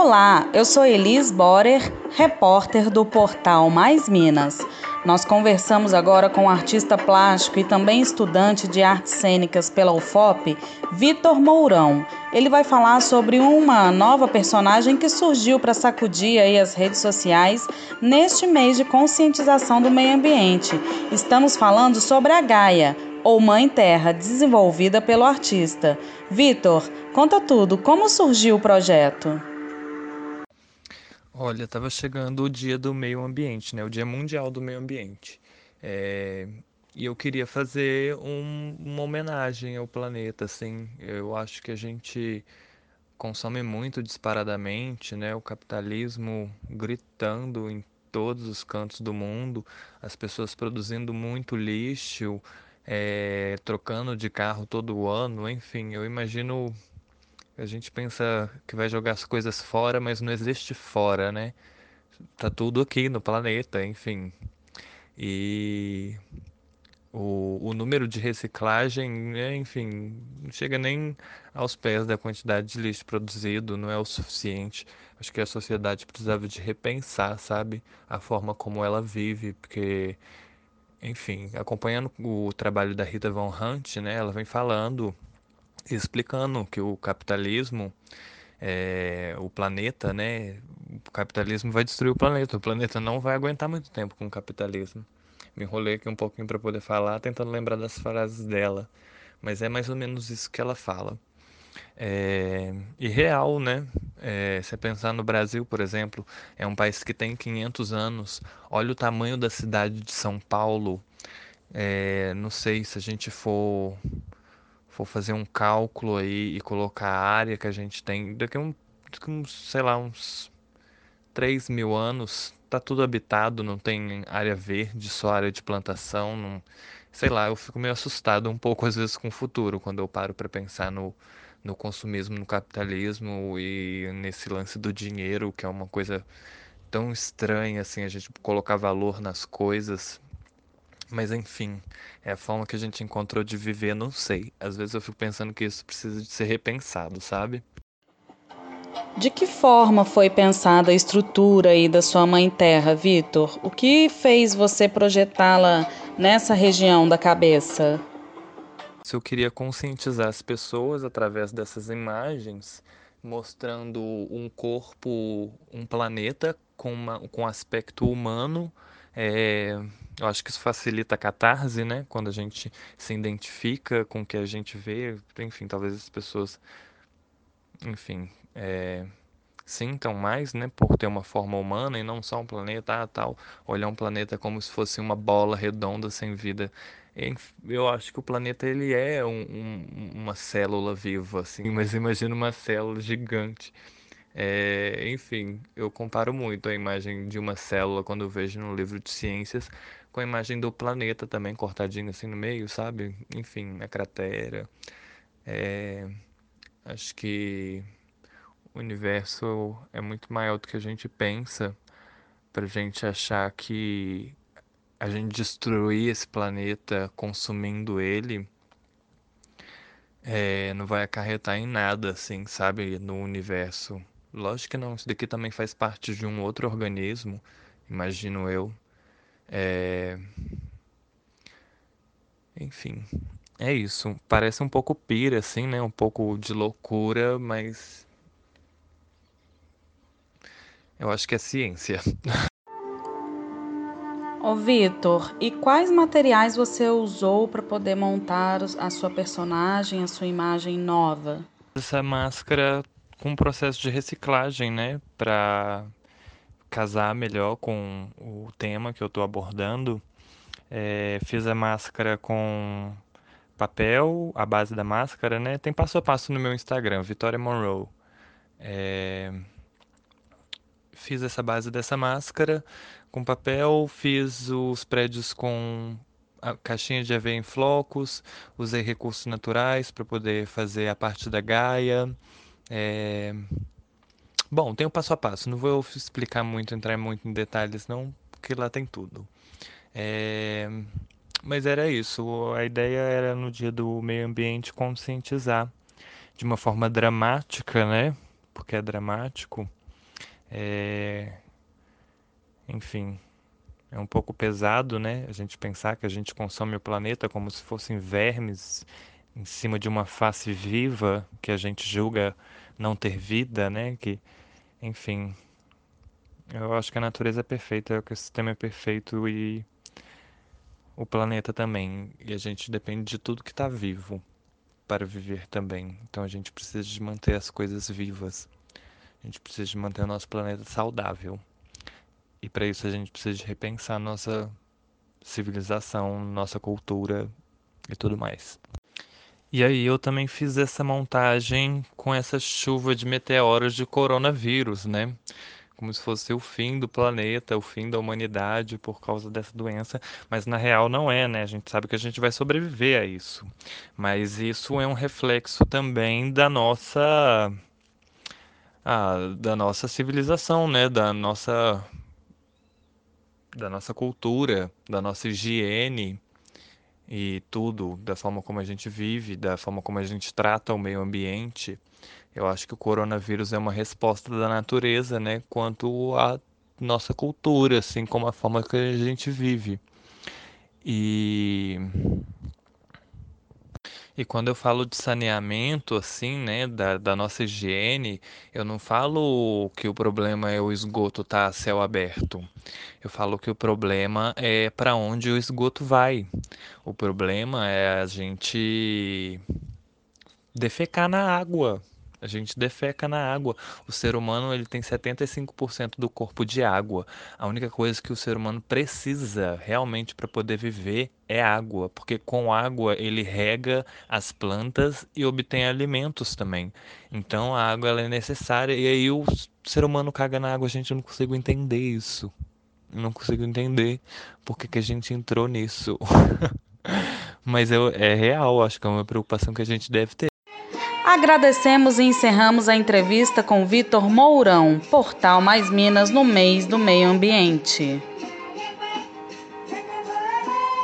Olá, eu sou Elis Borer, repórter do portal Mais Minas. Nós conversamos agora com o artista plástico e também estudante de artes cênicas pela UFOP, Vitor Mourão. Ele vai falar sobre uma nova personagem que surgiu para sacudir aí as redes sociais neste mês de conscientização do meio ambiente. Estamos falando sobre a Gaia, ou Mãe Terra, desenvolvida pelo artista. Vitor, conta tudo, como surgiu o projeto? Olha, estava chegando o dia do meio ambiente, né? O Dia Mundial do Meio Ambiente. É... E eu queria fazer um, uma homenagem ao planeta, assim. Eu acho que a gente consome muito disparadamente, né? O capitalismo gritando em todos os cantos do mundo, as pessoas produzindo muito lixo, é... trocando de carro todo ano, enfim. Eu imagino a gente pensa que vai jogar as coisas fora, mas não existe fora, né? Tá tudo aqui no planeta, enfim. E o, o número de reciclagem, né, enfim, não chega nem aos pés da quantidade de lixo produzido, não é o suficiente. Acho que a sociedade precisava de repensar, sabe, a forma como ela vive, porque, enfim, acompanhando o trabalho da Rita Von Hunt, né, ela vem falando explicando que o capitalismo, é, o planeta, né? O capitalismo vai destruir o planeta. O planeta não vai aguentar muito tempo com o capitalismo. Me enrolei aqui um pouquinho para poder falar, tentando lembrar das frases dela, mas é mais ou menos isso que ela fala. É, e real, né? É, você pensar no Brasil, por exemplo, é um país que tem 500 anos. Olha o tamanho da cidade de São Paulo. É, não sei se a gente for for fazer um cálculo aí e colocar a área que a gente tem, daqui a um, uns, sei lá, uns 3 mil anos, tá tudo habitado, não tem área verde, só área de plantação, não, sei lá, eu fico meio assustado um pouco às vezes com o futuro, quando eu paro para pensar no, no consumismo, no capitalismo e nesse lance do dinheiro, que é uma coisa tão estranha assim, a gente colocar valor nas coisas, mas enfim, é a forma que a gente encontrou de viver, não sei. Às vezes eu fico pensando que isso precisa de ser repensado, sabe? De que forma foi pensada a estrutura aí da sua mãe terra, Vitor? O que fez você projetá-la nessa região da cabeça? Se eu queria conscientizar as pessoas através dessas imagens, mostrando um corpo, um planeta com, uma, com aspecto humano, é, eu acho que isso facilita a catarse, né? Quando a gente se identifica com o que a gente vê. Enfim, talvez as pessoas, enfim, é, sintam mais, né? Por ter uma forma humana e não só um planeta, ah, tal. Olhar um planeta como se fosse uma bola redonda sem vida. Eu acho que o planeta ele é um, um, uma célula viva, assim, mas imagina uma célula gigante. É, enfim, eu comparo muito a imagem de uma célula quando eu vejo no livro de ciências com a imagem do planeta também cortadinho assim no meio, sabe? Enfim, a cratera. É, acho que o universo é muito maior do que a gente pensa pra gente achar que a gente destruir esse planeta consumindo ele é, não vai acarretar em nada, assim, sabe, no universo. Lógico que não, isso daqui também faz parte de um outro organismo, imagino eu. É... Enfim, é isso. Parece um pouco pira, assim, né? Um pouco de loucura, mas. Eu acho que é ciência. Ô Vitor, e quais materiais você usou para poder montar a sua personagem, a sua imagem nova? Essa máscara com um processo de reciclagem, né? Para casar melhor com o tema que eu estou abordando. É, fiz a máscara com papel, a base da máscara, né? Tem passo a passo no meu Instagram, Vitória Monroe. É, fiz essa base dessa máscara com papel, fiz os prédios com a caixinha de aveia em flocos, usei recursos naturais para poder fazer a parte da gaia. É, Bom, tem o passo a passo. Não vou explicar muito, entrar muito em detalhes, não, porque lá tem tudo. É... Mas era isso. A ideia era no dia do meio ambiente conscientizar de uma forma dramática, né? Porque é dramático. É... Enfim, é um pouco pesado, né? A gente pensar que a gente consome o planeta como se fossem vermes em cima de uma face viva que a gente julga não ter vida, né? Que, enfim, eu acho que a natureza é perfeita, o ecossistema é perfeito e o planeta também. E a gente depende de tudo que está vivo para viver também. Então a gente precisa de manter as coisas vivas. A gente precisa de manter o nosso planeta saudável. E para isso a gente precisa de repensar nossa civilização, nossa cultura e tudo mais. E aí eu também fiz essa montagem com essa chuva de meteoros de coronavírus, né? Como se fosse o fim do planeta, o fim da humanidade por causa dessa doença, mas na real não é, né? A gente sabe que a gente vai sobreviver a isso. Mas isso é um reflexo também da nossa ah, da nossa civilização, né? Da nossa da nossa cultura, da nossa higiene e tudo, da forma como a gente vive, da forma como a gente trata o meio ambiente. Eu acho que o coronavírus é uma resposta da natureza, né, quanto à nossa cultura, assim como a forma que a gente vive. E e quando eu falo de saneamento, assim, né, da, da nossa higiene, eu não falo que o problema é o esgoto estar tá a céu aberto. Eu falo que o problema é para onde o esgoto vai. O problema é a gente defecar na água. A gente defeca na água. O ser humano ele tem 75% do corpo de água. A única coisa que o ser humano precisa realmente para poder viver é água, porque com água ele rega as plantas e obtém alimentos também. Então a água ela é necessária e aí o ser humano caga na água, a gente não consigo entender isso. Não consigo entender por que, que a gente entrou nisso. Mas eu, é real, acho que é uma preocupação que a gente deve ter. Agradecemos e encerramos a entrevista com Vitor Mourão, Portal Mais Minas no mês do Meio Ambiente.